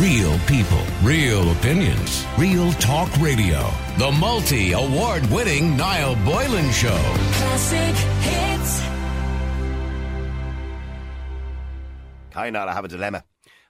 Real people, real opinions, real talk radio. The multi award winning Niall Boylan Show. Classic hits. Hi, Niall. I have a dilemma.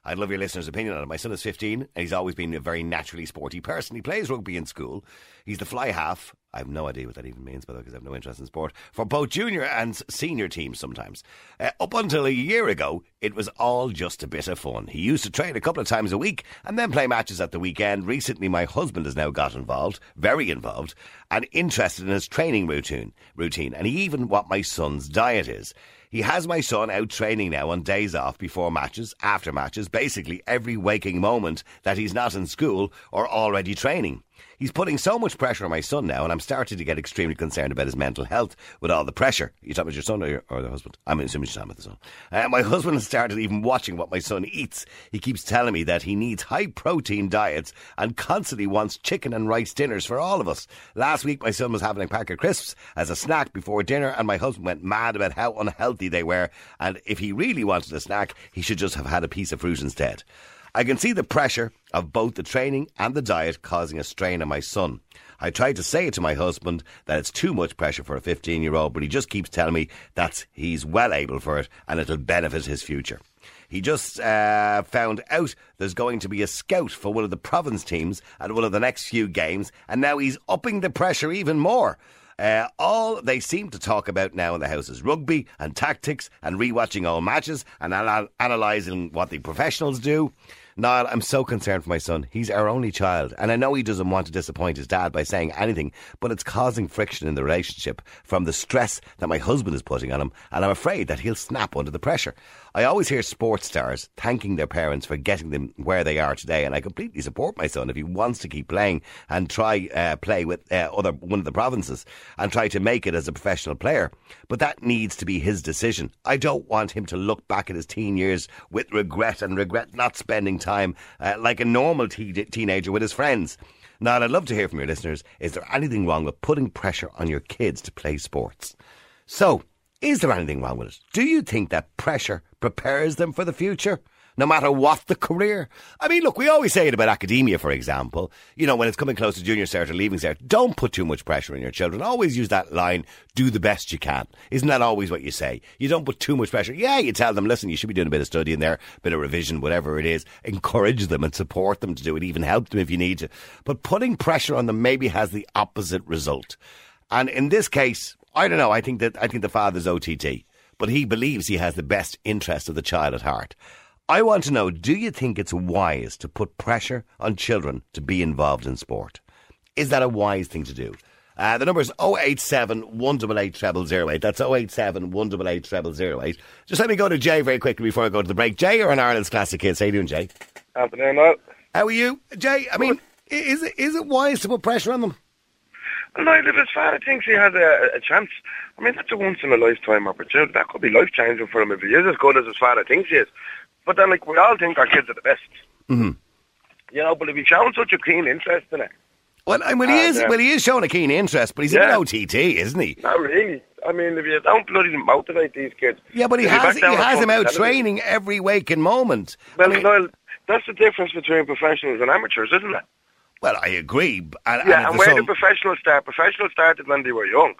I'd love your listeners' opinion on it. My son is 15 and he's always been a very naturally sporty person. He plays rugby in school. He's the fly half. I have no idea what that even means, by the way, because I have no interest in sport. For both junior and senior teams sometimes. Uh, up until a year ago, it was all just a bit of fun. He used to train a couple of times a week and then play matches at the weekend. Recently, my husband has now got involved, very involved, and interested in his training routine, routine, and even what my son's diet is. He has my son out training now on days off before matches, after matches, basically every waking moment that he's not in school or already training. He's putting so much pressure on my son now, and I'm starting to get extremely concerned about his mental health with all the pressure. You talking about your son or, your, or the husband? I'm assuming you're talking about the son. Uh, my husband has started even watching what my son eats. He keeps telling me that he needs high protein diets and constantly wants chicken and rice dinners for all of us. Last week, my son was having a pack of crisps as a snack before dinner, and my husband went mad about how unhealthy they were. And if he really wanted a snack, he should just have had a piece of fruit instead. I can see the pressure of both the training and the diet causing a strain on my son. I tried to say it to my husband that it's too much pressure for a 15 year old, but he just keeps telling me that he's well able for it and it'll benefit his future. He just uh, found out there's going to be a scout for one of the province teams at one of the next few games, and now he's upping the pressure even more. Uh, all they seem to talk about now in the house is rugby and tactics and rewatching all matches and anal- analysing what the professionals do. Niall, I'm so concerned for my son. He's our only child, and I know he doesn't want to disappoint his dad by saying anything, but it's causing friction in the relationship from the stress that my husband is putting on him, and I'm afraid that he'll snap under the pressure. I always hear sports stars thanking their parents for getting them where they are today, and I completely support my son if he wants to keep playing and try uh, play with uh, other one of the provinces and try to make it as a professional player. But that needs to be his decision. I don't want him to look back at his teen years with regret and regret not spending time uh, like a normal te- teenager with his friends. Now, I'd love to hear from your listeners. Is there anything wrong with putting pressure on your kids to play sports? So, is there anything wrong with it? Do you think that pressure prepares them for the future? No matter what the career. I mean, look, we always say it about academia, for example. You know, when it's coming close to junior cert or leaving cert, don't put too much pressure on your children. Always use that line, do the best you can. Isn't that always what you say? You don't put too much pressure. Yeah, you tell them, listen, you should be doing a bit of studying there, a bit of revision, whatever it is. Encourage them and support them to do it, even help them if you need to. But putting pressure on them maybe has the opposite result. And in this case, I don't know. I think that I think the father's OTT, but he believes he has the best interest of the child at heart. I want to know: Do you think it's wise to put pressure on children to be involved in sport? Is that a wise thing to do? Uh, the number is 087 188 0008. That's 087 188 0008. Just let me go to Jay very quickly before I go to the break. Jay, you're an Ireland's Classic Hits. How you doing, Jay? Afternoon, Niall. How are you, Jay? I mean, is it is it wise to put pressure on them? Niall, if his father thinks he has a, a chance, I mean, that's a once in a lifetime opportunity. That could be life changing for him if he is as good as his father thinks he is. But then, like, we all think our kids are the best. Mm-hmm. You know, but if he's showing such a keen interest in it, Well, I mean, he Uh, is. yeah. Well, he is showing a keen interest, but he's Yeah. bit OTT, isn't he? not really. I mean, if you don't bloody motivate these kids. Yeah, but he has he has him out training every waking moment. Well, I mean, Niall, that's the difference between professionals and amateurs, isn't it? Well, I agree. And, Yeah, and, and where there's did professionals start? Professionals started when they were young.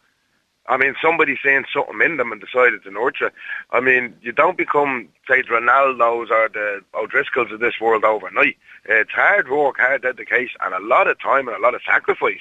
I mean, somebody seeing something in them and decided to nurture. I mean, you don't become, say, the Ronaldos or the O'Driscolls of this world overnight. It's hard work, hard dedication, and a lot of time and a lot of sacrifice.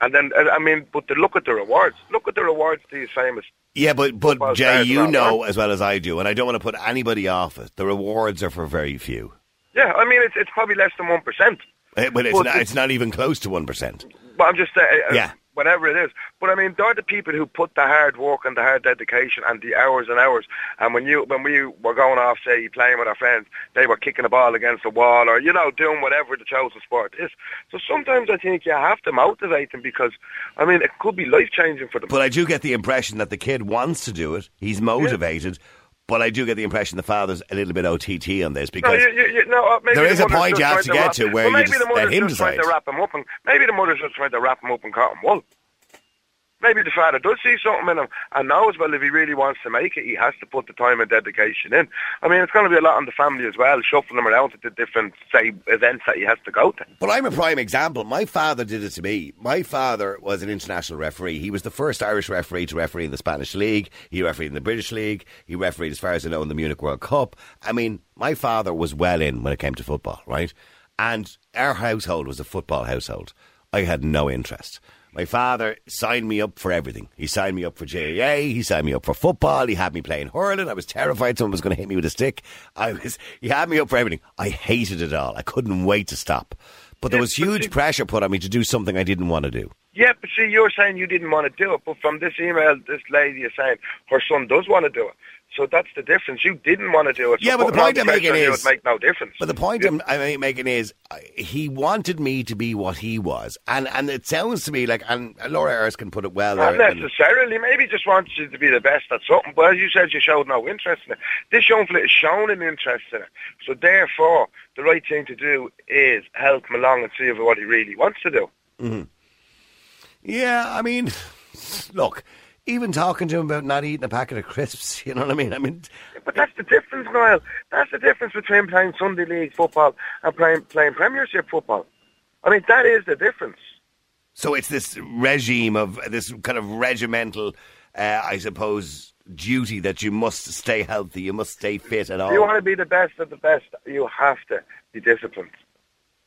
And then, uh, I mean, but to look at the rewards. Look at the rewards these famous. yeah, but but Jay, you know there. as well as I do, and I don't want to put anybody off it. The rewards are for very few, Yeah, I mean, it's it's probably less than one percent. Eh, but it's But not, it's not even close to one percent. But I'm just saying, uh, Yeah. whatever it is. But I mean, they're the people who put the hard work and the hard dedication and the hours and hours. And when you, when we were going off, say, playing with our friends, they were kicking the ball against the wall or, you know, doing whatever the chosen sport is. So sometimes I think you have to motivate them because, I mean, it could be life-changing for them. But I do get the impression that the kid wants to do it. He's motivated. But I do get the impression the father's a little bit OTT on this because you, you, you, no, uh, There the is a point you have to get to where well, you maybe just the let him trying to wrap him up, and maybe the mother's just trying to wrap him up and caught him wool. Maybe the father does see something in him and knows, well, if he really wants to make it, he has to put the time and dedication in. I mean, it's going to be a lot on the family as well, shuffling him around to the different, say, events that he has to go to. But I'm a prime example. My father did it to me. My father was an international referee. He was the first Irish referee to referee in the Spanish League. He refereed in the British League. He refereed, as far as I know, in the Munich World Cup. I mean, my father was well in when it came to football, right? And our household was a football household. I had no interest. My father signed me up for everything. He signed me up for GAA. He signed me up for football. He had me playing hurling. I was terrified someone was going to hit me with a stick. I was. He had me up for everything. I hated it all. I couldn't wait to stop. But there was huge pressure put on me to do something I didn't want to do. Yeah, but see, you're saying you didn't want to do it, but from this email, this lady is saying her son does want to do it. So that's the difference. You didn't want to do it. So Yeah, but the point I'm making is- would make no difference. But the point I'm, I'm making is, he wanted me to be what he was, and and it sounds to me like, and Laura Harris can put it well. Not there, and- necessarily. Maybe just wants you to be the best at something. But as you said, you showed no interest in it. This young fella is shown an interest in it. So therefore, the right thing to do is help him along and see if what he really wants to do. Mm-hmm. Yeah, I mean, look, even talking to him about not eating a packet of crisps, you know what I mean? I mean, But that's the difference, Niall. That's the difference between playing Sunday League football and playing playing Premiership football. I mean, that is the difference. so it's this regime of this kind of regimental, uh, I suppose, duty that you must stay healthy, you must stay fit and all. If you want to be the best of the best, you have to be disciplined.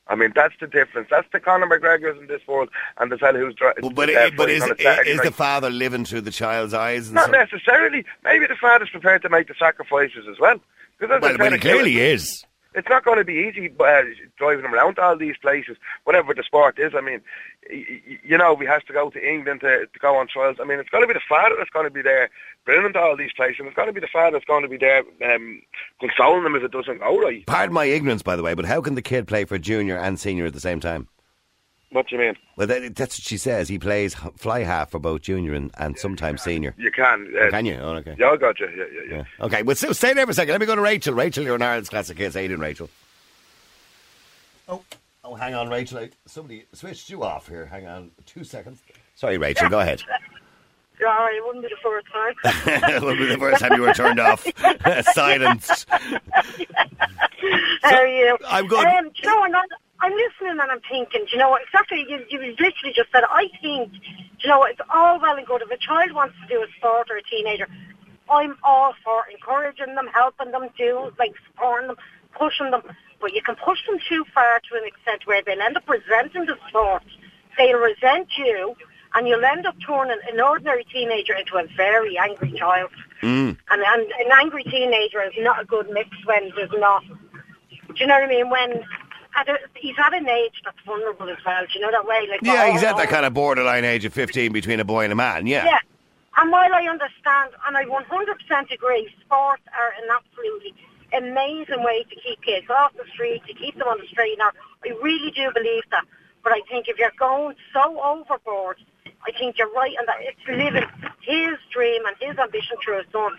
I mean, that's the difference. That's the Conor McGregors in this world and the fella who's driving. But, but, but is, is the father living through the child's eyes? And Not necessarily. Maybe the father's prepared to make the sacrifices as well. Because as I well, well, he clearly is. It's not going to be easy uh, driving them around to all these places, whatever the sport is. I mean, you know, we have to go to England to, to go on trials. I mean, it's going to be the father that's going to be there bringing to all these places. It's going to be the father that's going to be there um, consoling them if it doesn't go right. Pardon my ignorance, by the way, but how can the kid play for junior and senior at the same time? What do you mean? Well, that, that's what she says. He plays fly half for both junior and, and sometimes senior. You can. Uh, Can you? Oh, okay. Yeah, I got you. Yeah, yeah, yeah. Yeah. Okay, well, so stay there for a second. Let me go to Rachel. Rachel, you're an Ireland's classic case. How you doing, Rachel? Oh, oh, hang on, Rachel. I, somebody switched you off here. Hang on, two seconds. Sorry, Rachel. Go ahead. Yeah, it wouldn't be the first time. it wouldn't be the first time you were turned off, silenced. How are you? I'm good. Um, do you know, what, I'm, listening and I'm thinking, do you know what, exactly, you, you literally just said. I think, do you know what, it's all well and good. If a child wants to do a sport or a teenager, I'm all for encouraging them, helping them do, like supporting them, pushing them. But you can push them too far to an extent where they'll end up resenting the sport. They'll resent you, and you'll end up turning an ordinary teenager into a very angry child. Mm. And, and an angry teenager is not a good mix when there's not. Do you know what I mean? When at a, he's at an age that's vulnerable as well. Do you know that way? Like Yeah, oh, he's at that oh. kind of borderline age of 15 between a boy and a man. Yeah. yeah. And while I understand, and I 100% agree, sports are an absolutely amazing way to keep kids off the street, to keep them on the and narrow. I really do believe that. But I think if you're going so overboard, I think you're right, and that it's living his dream and his ambition through his son.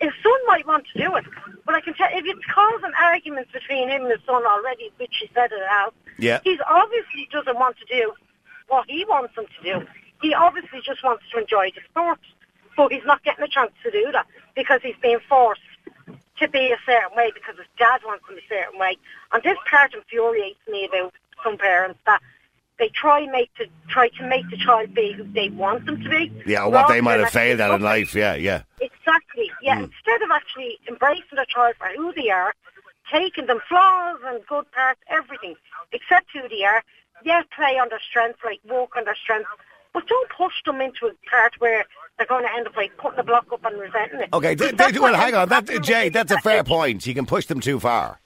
His son might want to do it, but I can tell if it's causing arguments between him and his son already, which he said it has, Yeah. he's obviously doesn't want to do what he wants him to do. He obviously just wants to enjoy the sport, but he's not getting a chance to do that because he's being forced to be a certain way because his dad wants him a certain way. And this part infuriates me about some parents that they try make to try to make the child be who they want them to be. Yeah, or what they might have failed at in life. Yeah, yeah. Exactly. Yeah. Mm. Instead of actually embracing the child for who they are, taking them flaws and good parts, everything, except who they are. Yeah, play on their strengths, like work on their strengths, but don't push them into a part where they're going to end up like putting the block up and resenting it. Okay, Because d- d- well, hang on. That, Jay, that's a fair point. You can push them too far.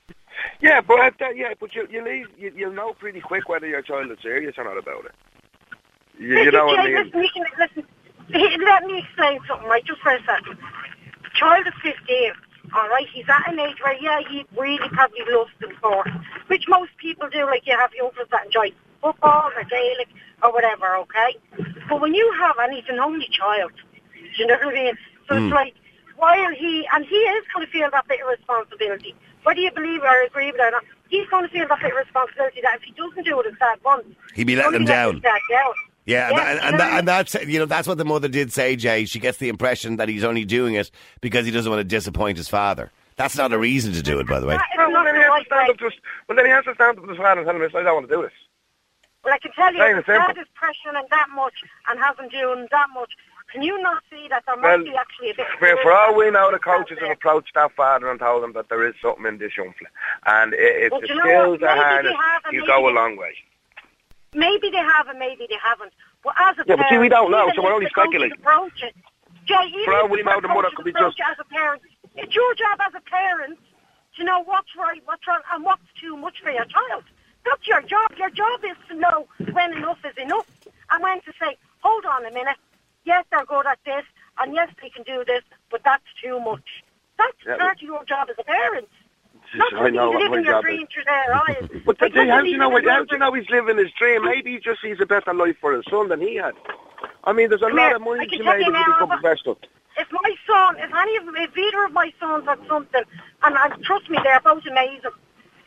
Yeah, but at yeah, but you you leave, you you'll know pretty quick whether your child is serious or not about it. You, you know what I mean? Listen, listen, let me explain something, right, just for a second. Child is 15, all right? He's at an age where, yeah, he really probably loves the sport, which most people do, like you have young ones that enjoy football or Gaelic or whatever, okay? But when you have, and he's an only child, do you know what I mean? So Mm. it's like, while he, and he is going to feel that bit of responsibility, whether you believe or agree with it or not, he's going to feel that bit of responsibility that if he doesn't do what his dad wants, He'd be letting let down. his dad down. Yeah, Yeah, and, you and, that, and that's you know that's what the mother did say, Jay. She gets the impression that he's only doing it because he doesn't want to disappoint his father. That's not a reason to do it, by the way. That is Well, not then the he has to stand way. up to his, well, then he has to stand up to his father and tell him, I don't want to do this. Well, I can tell you, Plain if and simple. dad is pressuring that much and hasn't doing that much, can you not see that there Well, must be actually a bit For, for all we know, the coaches have approached that father and told him that there is something in this young fella. And i- if Well, the do you skills are Maybe harnessed, you go a long way. Maybe they have and maybe they haven't. But as a Yeah, but see, we don't know, so we're only speculating. Approach it, Jay, even For all if we know, the mother could be just- as a parent. It's your job as a parent to know what's right, what's wrong, and what's too much for your child. That's your job. Your job is to know when enough is enough and when to say, hold on a minute. Yes, they're good at this, and yes, they can do this, but that's too much. That's Yeah. part of your job as a parent. Not I know what living your dream their eyes. But how do you know? How do you know he's living his dream? Maybe he just sees a better life for his son than he had. I mean, there's a Come lot here, of money to be made if you become professional. if my son, if any of, if either of my sons had something, and, and trust me, they're both amazing.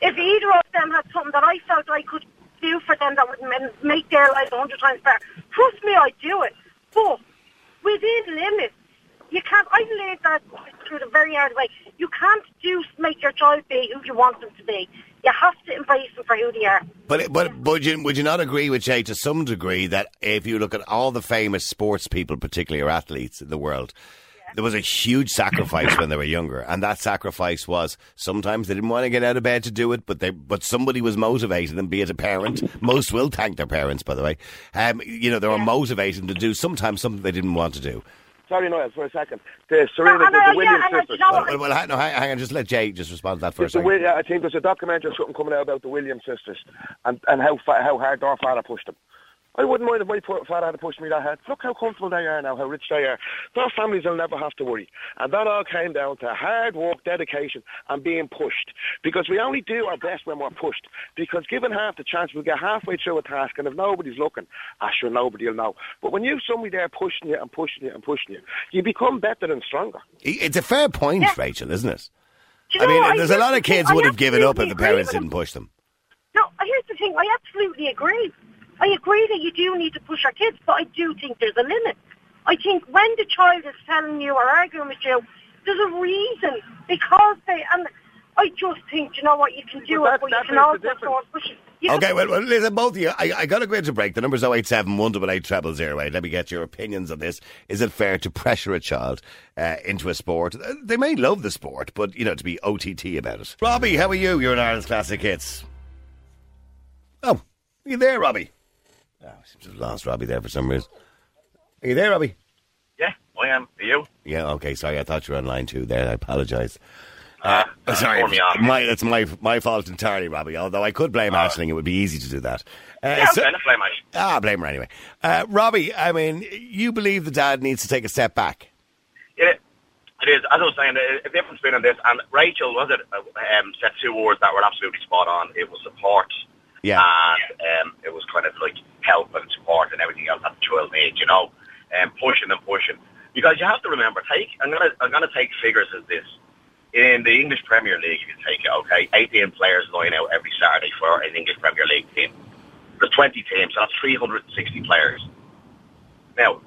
If either of them had something that I felt I could do for them that would make their lives a hundred times better, trust me, I'd do it. But within limits, you can't. I learned that through the very hard way. You can't do make your child be who you want them to be. You have to embrace them for who they are. But but would you would you not agree with Jay to some degree that if you look at all the famous sports people, particularly or athletes in the world, there was a huge sacrifice when they were younger, and that sacrifice was sometimes they didn't want to get out of bed to do it, but they but somebody was motivating them. Be it a parent, most will thank their parents, by the way. Um, you know, they were motivating them to do sometimes something they didn't want to do. Sorry, Noel, for a second. The Serena, No, the, the Williams yeah, sisters. Well, well, well hang, no, hang, hang on, just let Jay just respond to that for a There's the. Wi- I think there's a documentary or something coming out about the Williams sisters and, and how fa- how hard their father pushed them. I wouldn't mind if my poor father had pushed me that hard. Look how comfortable they are now, how rich they are. Their families will never have to worry. And that all came down to hard work, dedication, and being pushed. Because we only do our best when we're pushed. Because given half the chance, we'll get halfway through a task, and if nobody's looking, ah, sure, nobody will know. But when you've somebody there pushing you and pushing you and pushing you, you become better and stronger. It's a fair point, Yeah. Rachel, isn't it? Do you I mean, know, there's a lot of kids I would have given up if the parents didn't push them. No, here's the thing. I absolutely agree. I agree that you do need to push our kids, but I do think there's a limit. I think when the child is telling you or arguing with you, there's a reason because they and I just think you know what you can do But it, but you can makes a also start pushing. You Okay, well, well, listen, both of you, I, I got to go into break. The number's 087 188 treble zero eight. Let me get your opinions on this. Is it fair to pressure a child uh, into a sport? Uh, They may love the sport, but, you know, to be OTT about it. Robbie, how are you? You're in Ireland's Classic Hits. Oh, are you there, Robbie? Oh, I seem to have lost Robbie there for some reason. Are you there, Robbie? Yeah, I am. Are you? Yeah, okay, sorry, I thought you were on line two there. I apologise. Uh, Uh, sorry, pour my, it's my my fault entirely, Robbie. Although I could blame Ashling, it would be easy to do that. Uh, yeah, I'm so- to play my. Ah, blame her anyway. Uh, Robbie, I mean, you believe the dad needs to take a step back. It, it is. As I was saying, a, different spin on this. And Rachel, was it, uh, um, said two words that were absolutely spot on. It was support. Yeah. And um, it was kind of like help and support and everything else that the child needs, you know, and pushing and pushing. Because you have to remember, take I'm gonna I'm gonna take figures as this. In the English Premier League, if you take it, okay, 18 players line out every Saturday for an English Premier League team. There's 20 teams, so that's 360 players. Now,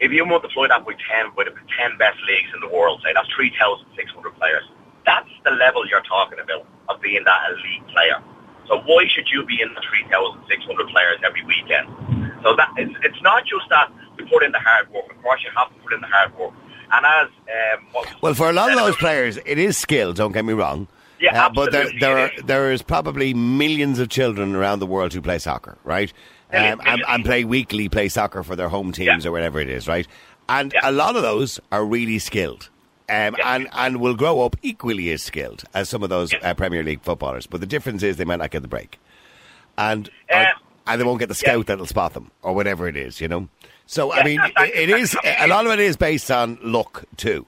if you multiply that by 10, by the 10 best leagues in the world, say that's 3,600 players. That's the level you're talking about of being that elite player. So why should you be in the 3,600 players every weekend? So that it's, it's not just that you put in the hard work. Of course, you have to put in the hard work. And as um, Well, for a lot of those players, it is skill. Don't get me wrong. Yeah, Uh, but there, there are there is probably millions of children around the world who play soccer, right? Um, and, and play weekly, play soccer for their home teams Yeah. or whatever it is, right? And Yeah. a lot of those are really skilled. Um, and, and will grow up equally as skilled as some of those uh, Premier League footballers. But the difference is they might not get the break. And Uh, and they won't get the scout that'll spot them or whatever it is, you know? So, I mean, it, it is, a lot of it is based on luck, too.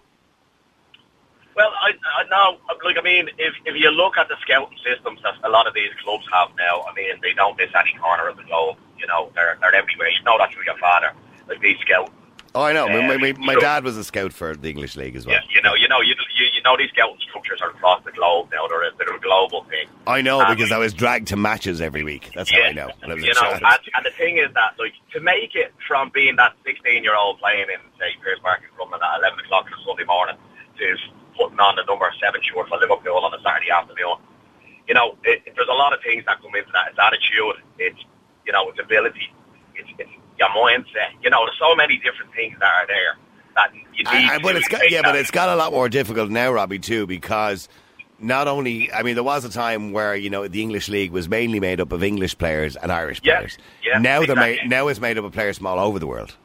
Well, I, I no, like I mean, if if you look at the scouting systems that a lot of these clubs have now, I mean, they don't miss any corner of the globe. You know, they're they're everywhere. You know that through your father. Like these scout. Oh, I know. My, my, my, my dad was a scout for the English league as well. Yeah, you know, you know, you you, you know these scouting structures are across the globe now. They're a, they're a global thing. I know Um, because I was dragged to matches every week. That's how I know. I you know, and, and the thing is that like to make it from being that 16 year old playing in say Pearse Park in Crumlin at 11 o'clock on a Sunday morning to putting on the number seven shirt for Liverpool on a Saturday afternoon. You know, it- there's a lot of things that come into that. It's attitude. It's you know, it's ability. It's, it's your mindset. You know, there's so many different things that are there that you need. I, but it's got, yeah, that. but it's got a lot more difficult now, Robbie, too, because not only I mean, there was a time where you know the English league was mainly made up of English players and Irish Yeah, players. yeah, now they're exactly. made, now it's made up of players from all over the world.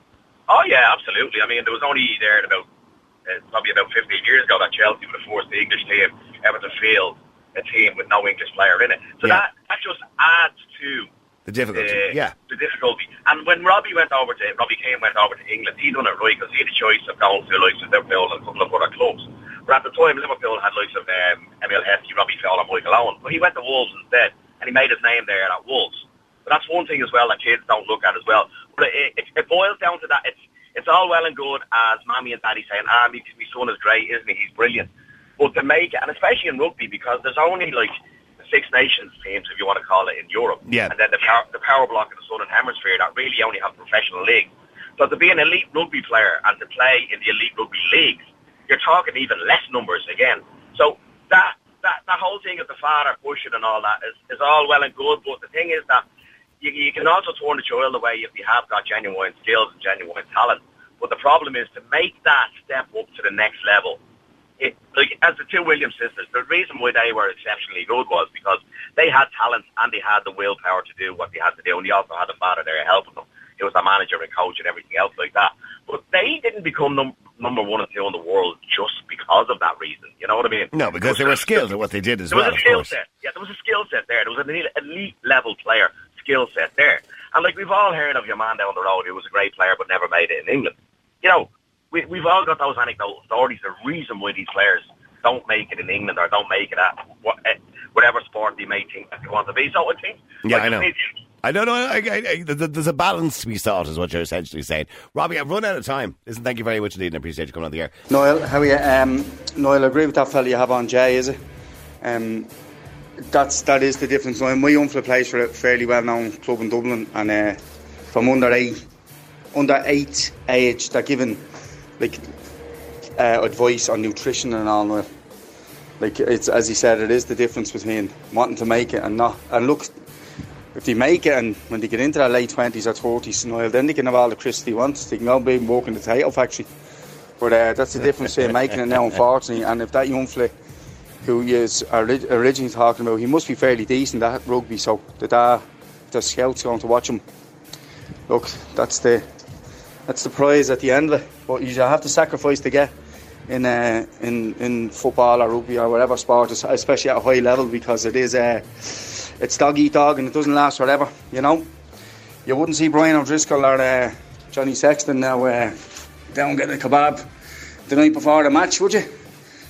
Oh yeah, absolutely. I mean, there was only there about uh, probably about 15 years ago that Chelsea would have forced the English team ever to field a team with no English player in it. So Yeah. that that just adds to The difficulty, uh, yeah. the difficulty. And when Robbie went over to Robbie Keane went over to England, he done it right because he had a choice of going to the likes of Liverpool and a couple of other clubs. But at the time, Liverpool had likes of um, Emile Heskey, Robbie Fowler, and Michael Owen. But he went to Wolves instead, and he made his name there at Wolves. But that's one thing as well that kids don't look at as well. But it, it, it boils down to that. It's it's all well and good as mommy and daddy saying, ah, my, my son is great, isn't he? He's brilliant. But to make it, and especially in rugby, because there's only like Six Nations teams, if you want to call it, in Europe. Yeah. And then the power, the power block in the Southern Hemisphere that really only have professional leagues. So to be an elite rugby player and to play in the elite rugby leagues, you're talking even less numbers again. So that that that whole thing of the father pushing and all that is, is all well and good, but the thing is that you, you can also turn the child away if you have got genuine skills and genuine talent. But the problem is to make that step up to the next level. It, like as the two Williams sisters, the reason why they were exceptionally good was because they had talent and they had the willpower to do what they had to do, and they also had a father there helping them. It was a manager and coach and everything else like that. But they didn't become num- number one and two in the world just because of that reason. You know what I mean? No, because they were skilled at what they did as There well. was a skill set. Yeah, there was a skill set there. There was an elite, elite level player skill set there. And like we've all heard of your man down the road who was a great player but never made it in England. You know, we, we've all got those anecdotal stories. The reason why these players don't make it in England or don't make it at what, whatever sport they may think that they want to be. So I think, Yeah, like, I know. it- I don't know. I, I, I, th- th- there's a balance to be sought, is what you're essentially saying. Robbie, I've run out of time. Listen, thank you very much indeed, and I appreciate you coming on the air. Noel, how are you? Um, Noel, I agree with that fella you have on Jay, is it? Um, that's that is the difference. Now, my uncle plays for a fairly well known club in Dublin, and uh, from under eight, under eight age, they're given like uh, advice on nutrition and all. Noel. Like it's as he said, it is the difference between wanting to make it and not. And look, if they make it and when they get into their late twenties or thirties, Noel, then they can have all the crisps they want. They can go be working the potato factory. But uh, that's the difference between making it now, unfortunately. And if that young fella who is ori- originally talking about, he must be fairly decent at rugby, so that uh, the scouts going to watch him. Look, that's the that's the prize at the end of it. But you have to sacrifice to get in uh, in in football or rugby or whatever sport, especially at a high level, because it is uh, it's dog eat dog and it doesn't last forever. You know, you wouldn't see Brian O'Driscoll or uh, Johnny Sexton now uh, down getting a kebab the night before the match, would you?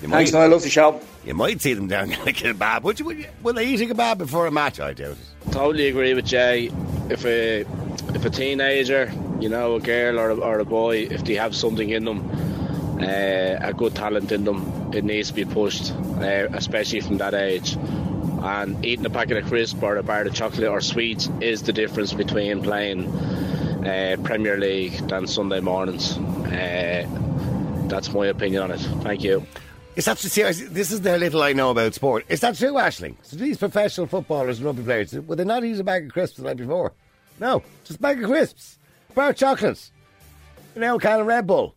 You Thanks, might, Noel. Love the show. you might see them down getting a kebab. Would you, would you, will they eat a kebab before a match? I doubt it. Totally agree with Jay. If a if a teenager, you know, a girl or a, or a boy, if they have something in them, uh, a good talent in them, it needs to be pushed, uh, especially from that age. And eating a packet of crisp or a bar of chocolate or sweets is the difference between playing uh, Premier League than Sunday mornings. Uh, that's my opinion on it. Thank you. Is that see? This is the little I know about sport. Is that true, Ashling? So these professional footballers and rugby players, would they not eat a bag of crisps the night before? No, just bag of crisps, a bar of chocolates, an old can of Red Bull.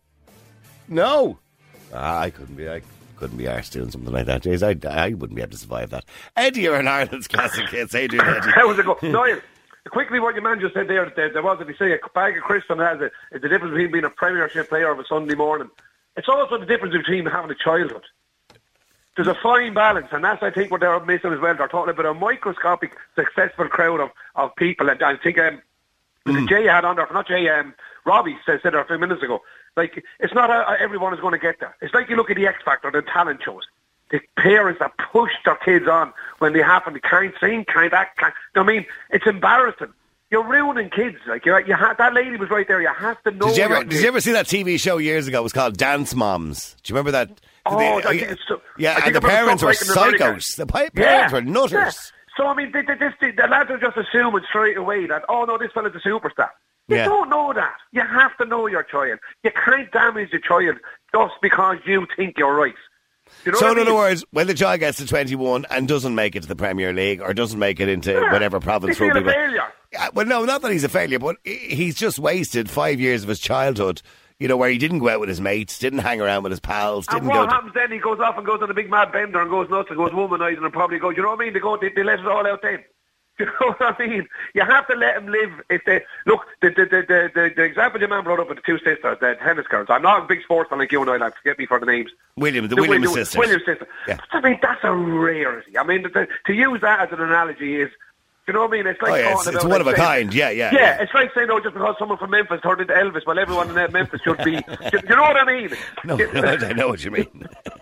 No, ah, I couldn't be. I couldn't be arsed doing something like that, Jays. I, I wouldn't be able to survive that. Eddie, you're an Ireland's Classic Hits. Eddie? How was it going? Noel, quickly what your man just said there, there, there was, if you say, a bag of crisps and is the, is the difference between being a Premiership player of a Sunday morning. It's also the difference between having a childhood. There's a fine balance, and that's, I think, what they're missing as well. They're talking about a microscopic, successful crowd of, of people, and I think um, Mm. Jay had on there, not Jay, um, Robbie said, said there a few minutes ago. Like, it's not uh everyone is going to get there. It's like you look at the X Factor, the talent shows. The parents that push their kids on when they happen, they can't sing, can't act, can't. I mean, it's embarrassing. You're ruining kids. Like you, you ha- that lady was right there. You have to know. Did you ever did you ever see that TV show years ago? It was called Dance Moms. Do you remember that Oh, I think it's so- yeah, and the parents were stuff like in America. psychos. The pa- parents were nutters. Yeah. So I mean, they, they, this, the lads are just assuming straight away that oh no, this fella's a superstar. You Yeah. don't know that. You have to know your child. You can't damage your child just because you think you're right. You know So, in I other words, when the child gets to 21 and doesn't make it to the Premier League or doesn't make it into Yeah. whatever province rugby, a failure. Uh, well, no, not that he's a failure, but he's just wasted five years of his childhood. You know, where he didn't go out with his mates, didn't hang around with his pals, didn't what go. To, happens then? He goes off and goes on a big mad bender and goes nuts and goes womanizing and probably goes. You know what I mean? They go. They, they let it all out then. You know what I mean? You have to let them live. If they look, the the the the, the, the example your man brought up with the two sisters, the tennis girls. I'm not a big sportsman like you and I. Like, forget me for the names. William, the, The Williams William- sisters. Williams sister. Yeah. But, I mean, that's a rarity. I mean, to, to use that as an analogy is, you know what I mean? It's like Oh, yeah, it's- it's one of like, a saying- kind. Yeah, yeah, yeah. yeah. it's like saying, oh, just because someone from Memphis turned into Elvis, well, everyone in Memphis should be. you, you know what I mean? No, no, I know what you mean.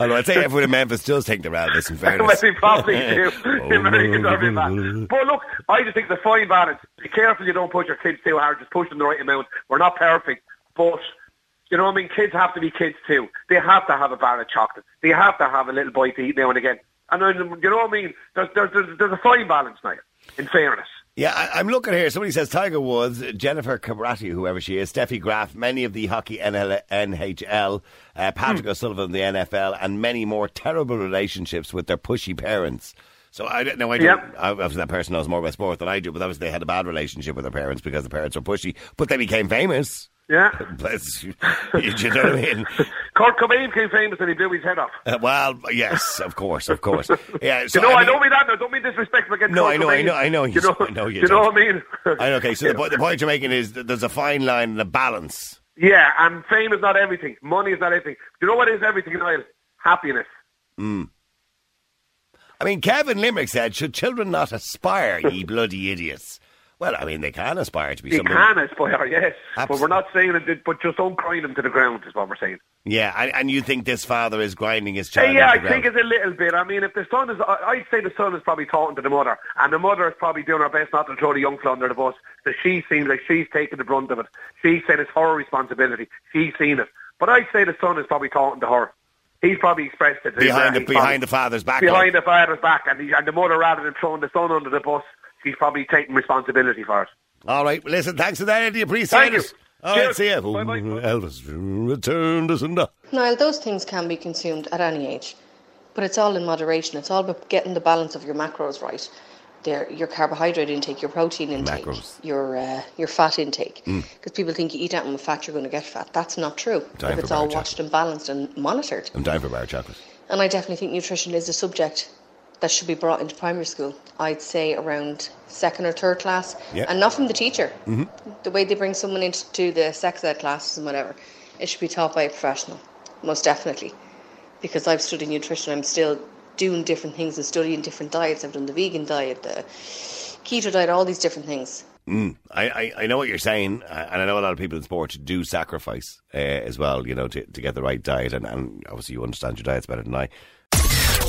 Although I'd say everyone in Memphis does think they're Elvis, in fairness. well, probably do. Oh. The Americans are really bad. But look, I just think the fine balance. Be careful you don't push your kids too hard. Just push them the right amount. We're not perfect, but you know what I mean. Kids have to be kids too. They have to have a bar of chocolate. They have to have a little bite to eat now and again. And then, you know what I mean. There's there's there's, there's a fine balance now. In fairness. Yeah, I, I'm looking here. Somebody says Tiger Woods, Jennifer Capriati, whoever she is, Steffi Graf, many of the hockey NL, NHL, uh, Patrick Hmm. O'Sullivan, the NFL, and many more terrible relationships with their pushy parents. So I don't know. I don't. Yep. Obviously, that person knows more about sport than I do, but obviously they had a bad relationship with their parents because the parents were pushy. But they became famous. Yeah. Bless you. you know what I mean? Kurt Cobain became famous and he blew his head off. Uh, well, yes, of course, of course. Yeah. So, you know, I, mean- don't mean that. No, don't mean disrespectful against No, Kurt I know, I know, I know. You know, I know you you know what I mean. I- okay, so the, po- the point you're making is that there's a fine line and a balance. Yeah, and fame is not everything. Money is not everything. Do you know what is everything, Niall? Happiness. I mean, Kevin Limerick said, "Should children not aspire, ye bloody idiots?" Well, I mean, they can aspire to be somebody. can aspire, yes. But we're not saying it, but just don't grind them to the ground, is what we're saying. Yeah, and, and you think this father is grinding his child? yeah, I the think it's a little bit. I mean, if the son is, I- I'd say the son is probably talking to the mother, and the mother is probably doing her best not to throw the young fella under the bus. So she seems like she's taking the brunt of it. She's saying it's her responsibility. She's seen it. But I'd say the son is probably talking to her. He's probably expressed it. behind the behind probably- the father's back. behind like. the father's back, and, he, and the mother, rather than throwing the son under the bus, she's probably taking responsibility for it. All right, well, listen, thanks for that, Eddie. Appreciate Thank it. you. All right, Cheers. see you. Bye-bye. Elvis returned us and that. Niall, those things can be consumed at any age, but it's all in moderation. It's all about getting the balance of your macros right. Their, your carbohydrate intake, your protein intake, Macros. your uh, your fat intake. Because people think you eat anything with fat, you're going to get fat. That's not true. Time if it's all bar watched and balanced and monitored. I'm down for bar chocolate. And I definitely think nutrition is a subject that should be brought into primary school. I'd say around second or third class, Yeah. and not from the teacher. Mm-hmm. The way they bring someone into the sex ed classes and whatever, it should be taught by a professional, most definitely. Because I've studied nutrition, I'm still doing different things and studying different diets. I've done the vegan diet, the keto diet, all these different things. Mm, I, I, I know what you're saying, uh, and I know a lot of people in sport do sacrifice uh, as well, you know, to, to get the right diet, and, and obviously you understand your diets better than I.